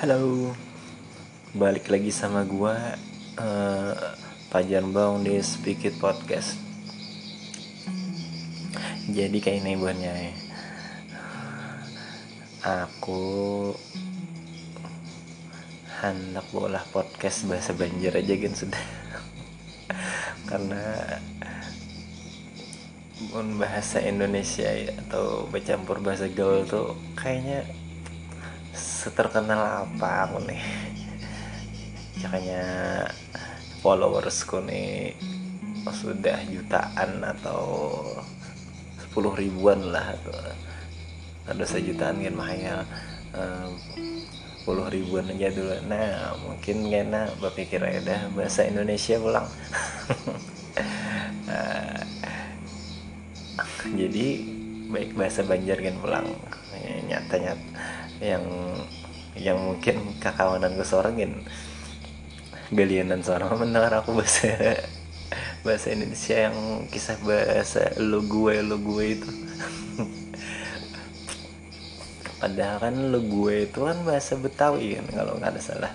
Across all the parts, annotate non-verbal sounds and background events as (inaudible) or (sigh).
Halo, balik lagi sama gua uh, Pajar Bang di Speak Podcast. Jadi kayak ini buahnya ya. Aku hendak bola podcast bahasa Banjar aja kan sudah. (laughs) Karena bahasa Indonesia ya, atau bercampur bahasa gaul tuh kayaknya seterkenal apa aku nih? Makanya followersku nih sudah jutaan atau sepuluh ribuan lah atau ada sejutaan kan mahal. Puluh ribuan aja dulu. Nah mungkin karena berpikir ada bahasa Indonesia pulang. Nah, (laughs) jadi baik bahasa Banjar kan pulang. Nyata nyata yang yang mungkin kakawanan gue sorongin galianan seorang (laughs) mendengar aku bahasa bahasa Indonesia yang kisah bahasa lo gue lo gue itu. Padahal kan lo gue itu kan bahasa Betawi kan kalau nggak ada salah.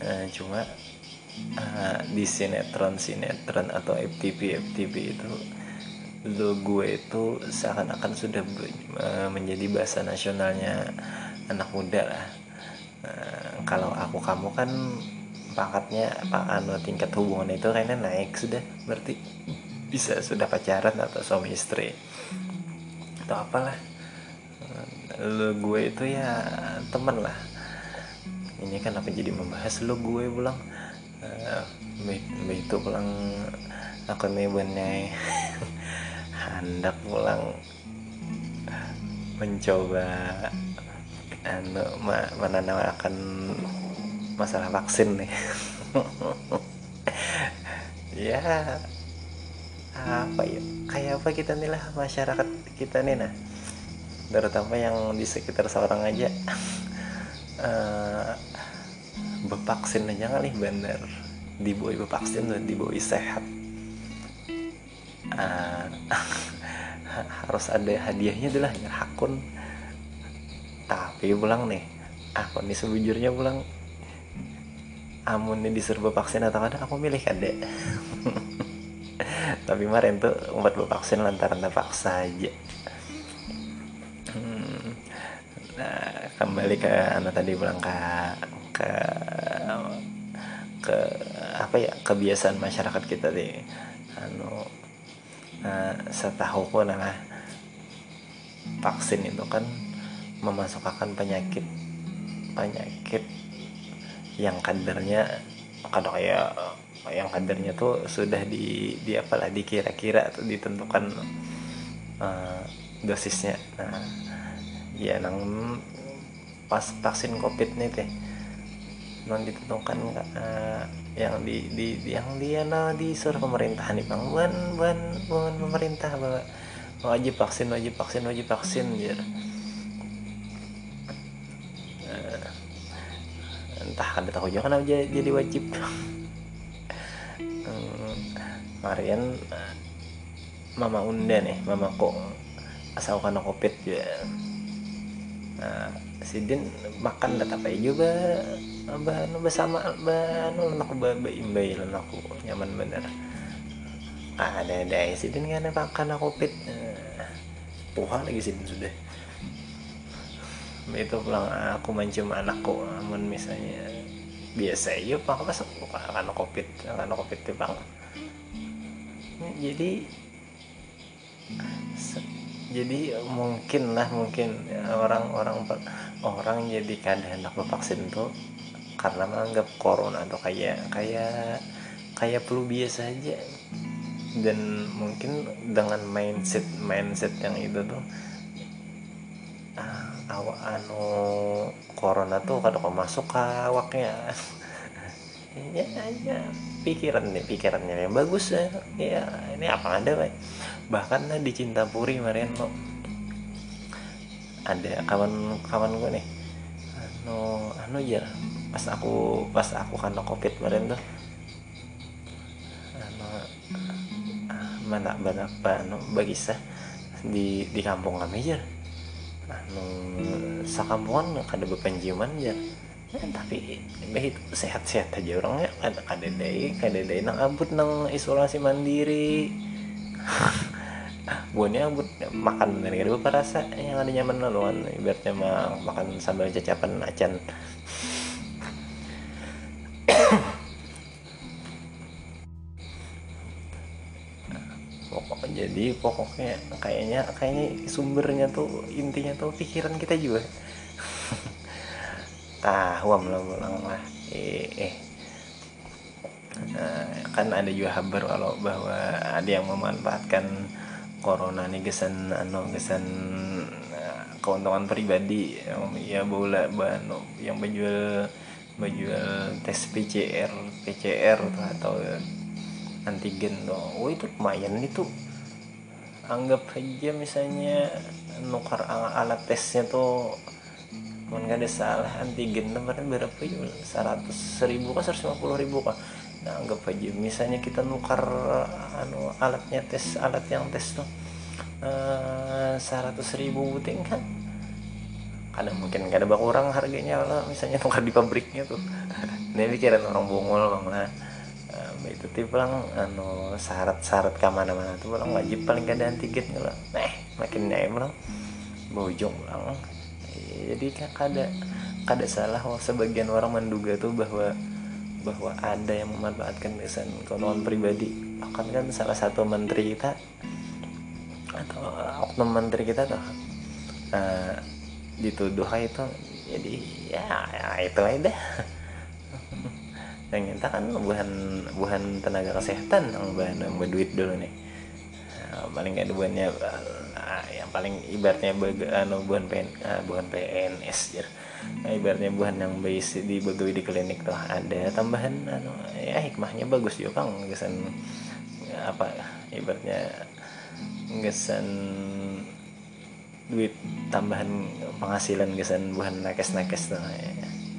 Uh, cuma uh, di sinetron sinetron atau FTV FTV itu lo gue itu seakan-akan sudah uh, menjadi bahasa nasionalnya anak muda lah uh, kalau aku kamu kan pangkatnya pak anu tingkat hubungan itu kayaknya naik sudah. Berarti bisa sudah pacaran atau suami istri? Atau apalah. Lo gue itu ya teman lah. Ini kan apa jadi membahas lo gue pulang. Uh, pulang aku nih benyai (laughs) hendak pulang mencoba anu menanamkan masalah vaksin nih. (laughs) Ya apa ya? Kayak apa kita nih lah masyarakat kita nih nah. Terutama yang di sekitar seorang aja. Uh, (laughs) bevaksin aja kali bener. Diboi bevaksin dan diboi sehat. Uh, (laughs) harus ada hadiahnya adalah hakun tapi pulang nih. Aku nih sebujurnya pulang? Amun nih disuruh vaksin atau ada aku milih kade (laughs) tapi kemarin tuh umat vaksin lantaran paksa aja. Nah kembali ke anak tadi pulang ke ke ke apa ya kebiasaan masyarakat kita deh anu nah, setahu pun nah vaksin itu kan memasukkan penyakit penyakit yang kadarnya kadang kayak yang kadarnya tuh sudah di di apalah dikira-kira atau ditentukan uh, dosisnya. Nah ya nang pas vaksin covid nih teh non ditentukan uh, yang di, di, yang dia nah di suruh pemerintahan nih bang. Buan buan buan pemerintah bahwa wajib vaksin wajib vaksin wajib vaksin ya entah ada tahu juga kan aja jadi wajib. Hmm, Marian uh, mama unda nih mama kok asal karena covid ya nah sidin makan data apa juga bahan bersama bahan aku bayi aku nyaman bener. Ada ada sidin kan makan covid. Puha lagi sidin sudah itu pulang aku mencium anakku namun misalnya biasa ya pak pas karena covid karena covid tuh bang jadi jadi mungkin lah mungkin orang-orang orang jadi kadang hendak vaksin tuh karena menganggap corona tuh kayak kayak kayak flu biasa aja. Dan mungkin dengan mindset mindset yang itu tuh anu corona tuh kadang masuk ke awaknya (laughs) ya ya pikiran nih pikirannya yang bagus ya. Ya ini apa ada pak bahkan nah, di Cintapuri kemarin lo ada kawan kawan gue nih. Anu anu ya pas aku pas aku kena covid kemarin tuh. Anu mana banyak anu bagi di di kampung kami aja anu sakampungan ada bepenjiman ya, tapi itu sehat-sehat aja orangnya ada kadedai kadedai nang abut nang isolasi mandiri. (laughs) Buahnya abut makan dari gak apa rasa yang ada nyaman lalu kan ibaratnya mah makan sambal cacapan acan jadi pokoknya kayaknya kayaknya sumbernya tuh intinya tuh pikiran kita juga. (laughs) Tahu lah lah. Eh, eh. Nah, kan ada juga kabar kalau bahwa ada yang memanfaatkan corona nih gesan anu gesan uh, keuntungan pribadi. Ya bola bano yang menjual menjual tes PCR PCR atau antigen tuh. Oh itu lumayan itu anggap aja misalnya nukar alat tesnya tuh kan gak ada salah antigen kemarin berapa ya? Seratus ribu kah seratus lima puluh ribu kah? Nah anggap aja misalnya kita nukar anu alatnya tes alat yang tes tuh eh, seratus ribu buting kan? Kadang mungkin gak ada kurang harganya lah misalnya nukar di pabriknya tuh. (laughs) Ini pikiran orang bungul bang lah itu tipe lang anu syarat-syarat ke mana-mana tuh orang wajib paling gak ada antigen lah nah makin naik lah bojong lang jadi kan kada kada salah oh, sebagian orang menduga tuh bahwa bahwa ada yang memanfaatkan kesan keuntungan pribadi. Akan kan salah satu menteri kita atau oknum menteri kita tuh uh, dituduh itu jadi ya, ya itu aja yang kita kan bukan bukan tenaga kesehatan yang bahan duit dulu nih nah, paling kayak buannya uh, yang paling ibaratnya anu bukan PN uh, bukan PNS ya nah, ibaratnya bukan yang base di begawi di klinik tuh ada tambahan anu ya hikmahnya bagus juga kang gesan apa ibaratnya gesan duit tambahan penghasilan gesan bukan nakes nakes tuh ya,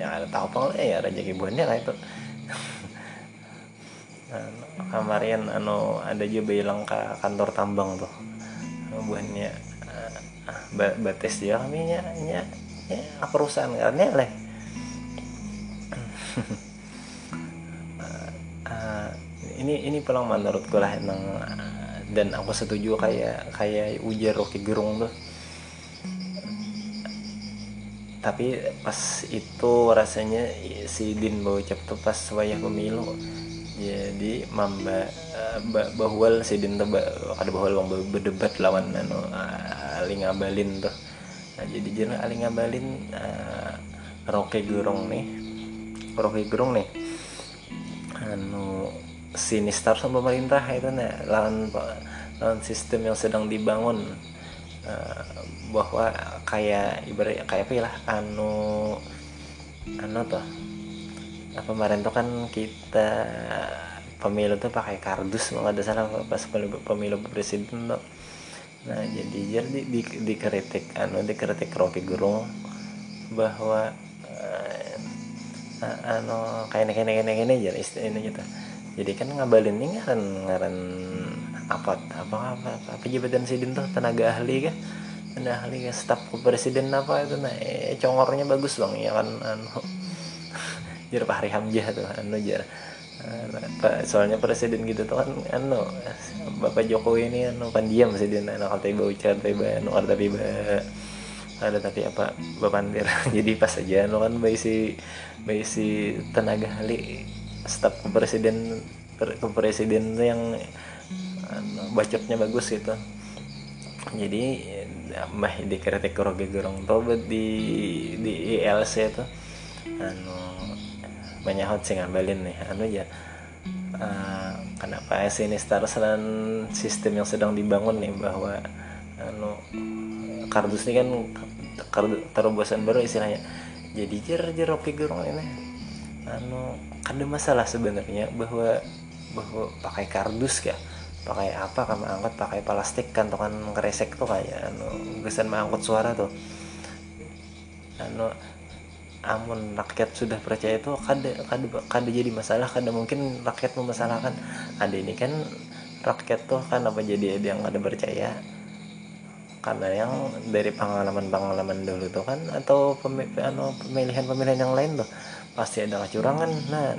ya ada tahu apa ya rezeki buannya lah itu kemarin anu ada juga bilang ke kantor tambang tuh. Buahnya uh, bates dia kami nya nya ya perusahaan karena leh. Uh, (laughs) ini ini pulang menurutku lah nang dan aku setuju kayak kayak ujar Rocky Gerung tuh. Tapi pas itu rasanya si Din Bocap tuh pas wayah pemilu jadi mamba uh, bahwal si Din tuh ada bahwal bang berdebat lawan anu uh, Ali Ngabalin tuh. Nah, jadi jadi Ali Ngabalin uh, Rocky Gerung nih Rocky Gerung nih anu sinistar sama pemerintah itu nah lawan lawan sistem yang sedang dibangun. Uh, bahwa kayak ibarat kayak apa ya lah anu anu tuh kemarin tuh kan kita pemilu tuh pakai kardus nggak ada salah pas pemilu, presiden tuh. Nah jadi jadi di, di, dikritik anu dikritik Rocky Gerung bahwa uh, anu kayak kayak kayak aja istilah ini gitu. Jadi kan ngabalin ini ngaran ngaran apa apa apa, apa jabatan sidin tuh tenaga ahli kan nah ahli staf presiden apa itu nah eh, congornya bagus bang ya kan anu jar Pak Hamzah tuh anu jar Pak soalnya presiden gitu tuh kan anu Bapak Jokowi ini anu diam sih dia anu kalau tiba ucar tiba anu ada tapi ada tapi apa bapandir (laughs) jadi pas aja anu kan bayi si bayi si tenaga ahli staf presiden presiden tuh yang anu, bacotnya bagus gitu. Jadi mah dikritik roge gerong tobat di di ILC itu anu banyak sih ngambilin nih. Anu ya uh, kenapa sini star selain sistem yang sedang dibangun nih bahwa anu kardus ini kan terobosan baru istilahnya. Jadi jer jer roge gerong ini anu ada masalah sebenarnya bahwa bahwa pakai kardus ya pakai apa kamu angkat pakai plastik kantongan keresek tuh kayak anu gesan mengangkut suara tuh. Anu amun rakyat sudah percaya itu kada kada kada jadi masalah kada mungkin rakyat memasalahkan. Ada ini kan rakyat tuh kan apa jadi ada yang kada percaya? Karena yang dari pengalaman-pengalaman dulu tuh kan atau anu, pemilihan-pemilihan yang lain tuh pasti ada kecurangan. Nah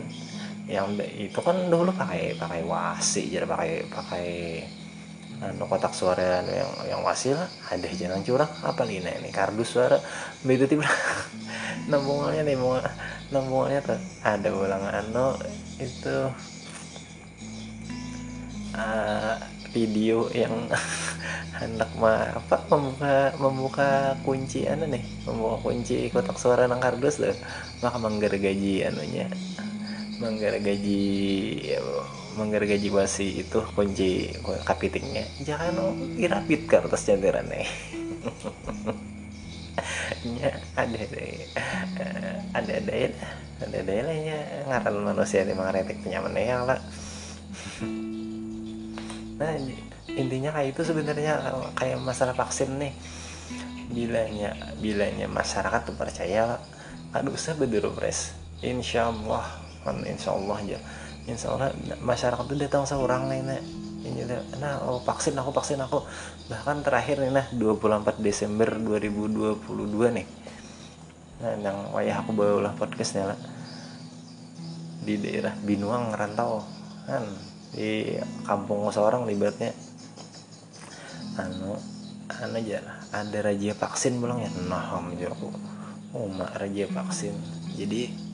yang itu kan dulu pakai pakai wasi jadi pakai pakai anu kotak suara anu yang yang wasi lah ada jangan curang apa nih ini? Kardus suara begitu tiba (laughs) nambungannya nih mau nambungannya tuh ada ulang anu itu uh, video yang (laughs) hendak ma apa membuka membuka kunci anu nih membuka kunci kotak suara nang kardus tuh. Maka menggergaji anunya. Menggergaji ya, menggergaji wasi itu kunci kapitingnya. Jangan oh, irapit kertas cantiran nih (laughs) ya ada deh. Ada ada ya. Ada ada lah ya. Ngaran manusia di mengaretik penyaman ya lah. (laughs) Nah intinya kayak itu sebenarnya kayak masalah vaksin nih. Bilanya bilanya masyarakat tuh percaya aduh usah bedero pres insya Allah. Kan insya Allah aja insya Allah masyarakat tuh datang seorang nih nah ini nah oh, vaksin aku vaksin aku. Bahkan terakhir nih nah 24 Desember 2022 nih. Nah yang wayah aku bawa lah podcastnya lah. Di daerah Binuang Rantau. Kan di kampung seorang libatnya anu anu aja ada raja vaksin bilang ya nah aja aku oh mak raja vaksin. Jadi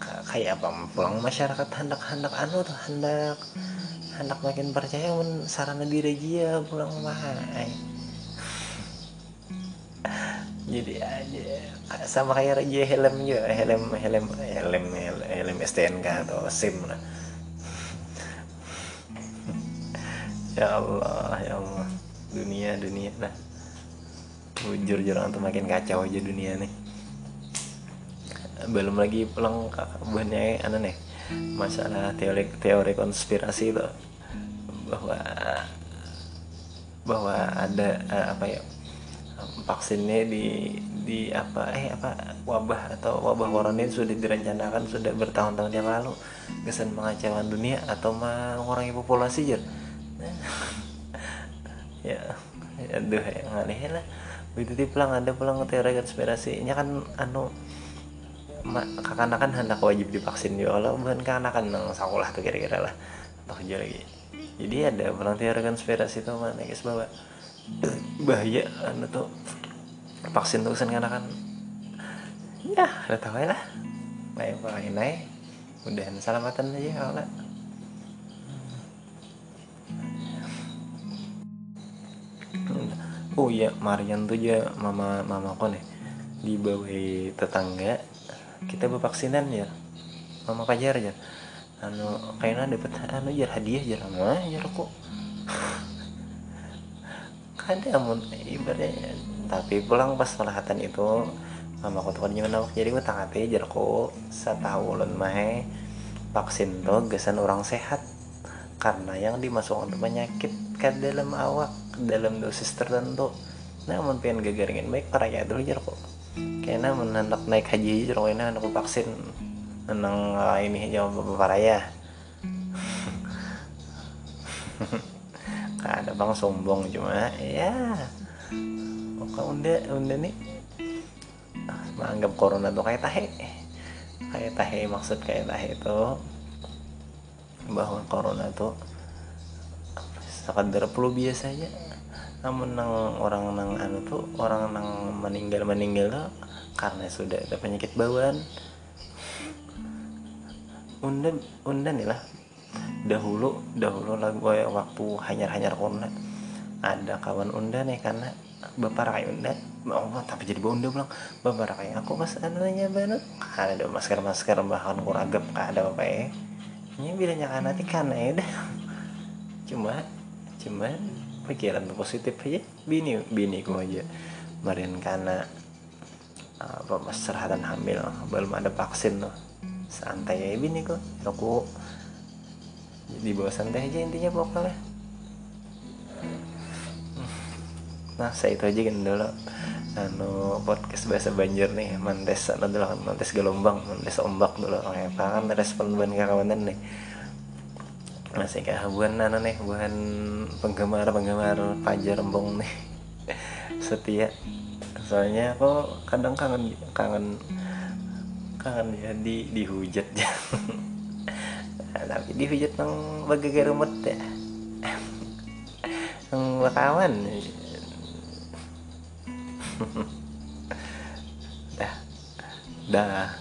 kayak apa pulang masyarakat hendak hendak anu tuh hendak hendak makin percaya men sarana di raja pulang mah (laughs) jadi aja sama kayak raja helm juga helm helm helm helm, helm STNK atau SIM lah. (laughs) Ya Allah ya Allah. Dunia dunia nah jujur jurang tuh makin kacau aja dunia nih belum lagi pulang banyak anu nih masalah teori teori konspirasi itu. Bahwa bahwa ada uh, apa ya vaksinnya di di apa eh apa wabah atau wabah corona ini sudah direncanakan sudah bertahun-tahun yang lalu. Kesan mengacaukan dunia atau mengurangi populasi jer? (laughs) Ya aduh yang aneh lah. Begitu pulang ada pulang teori konspirasinya kan anu kakanakan hendak wajib divaksin? Juga kalau bukan kakanakan nang sekolah tuh kira-kira lah. Atau kerja lagi. Jadi ada pulang teori konspirasi tuh mana guys bahwa bahaya anu tuh. Vaksin tuh kan kan ya udah tahu ya lah. Naik pakai naik udah selamatan aja kalau oh iya Marian tuh ya mama mama nih. Di bawah tetangga kita bervaksinan ya mama pajar ya anu kayaknya dapat anu jar hadiah jar mah jar kok? (laughs) Kan amun ibaratnya tapi pulang pas selahatan itu mama kau tuh gimana jadi gue tangate jar kok. Setahun mah vaksin tuh gesan orang sehat. Karena yang dimasukkan penyakit ke dalam awak dalam dosis tertentu. Namun pengen gagaringin baik peraya dulu jar kok kayaknya menanak naik haji kok ini anak vaksin. Nang uh, ini jawab paraya (laughs) ada bang sombong cuma ya. Kok unda unda nih. Menganggap corona tuh kayak tahe. Kayak tahe maksud kayak tahe itu. Bahwa corona tuh sekadar flu biasanya namun nang orang nang anu tuh orang nang meninggal meninggal tuh karena sudah ada penyakit bawaan. Undan undan lah. Dahulu dahulu lah gue waktu hanyar hanyar corona. Ada kawan undan nih karena bapak rakyat undan oh tapi jadi bunda bilang bapak rakyat aku mas anunya banget ada masker masker bahkan kuragap ada apa ya. Ini bilangnya kan nanti karena ya dah cuma cuma pikiran positif aja. Bini bini ku aja. Kemarin karena apa pas serhatan hamil belum ada vaksin tuh. Santai ya bini ku aku di bawah santai aja intinya pokoknya. Nah saya itu aja kan dulu. Anu podcast bahasa Banjar nih mantes anu dulu mantes gelombang mantes ombak dulu. Kayak apa kan respon ban kawanan nih masih kayak buan anu nih buan penggemar penggemar Fajar Embong nih. (laughs) Setia. Soalnya aku kadang kangen kangen kangen ya di dihujat (laughs) ya tapi (laughs) dihujat nang bagi rumut ya. Nang kawan dah. Dah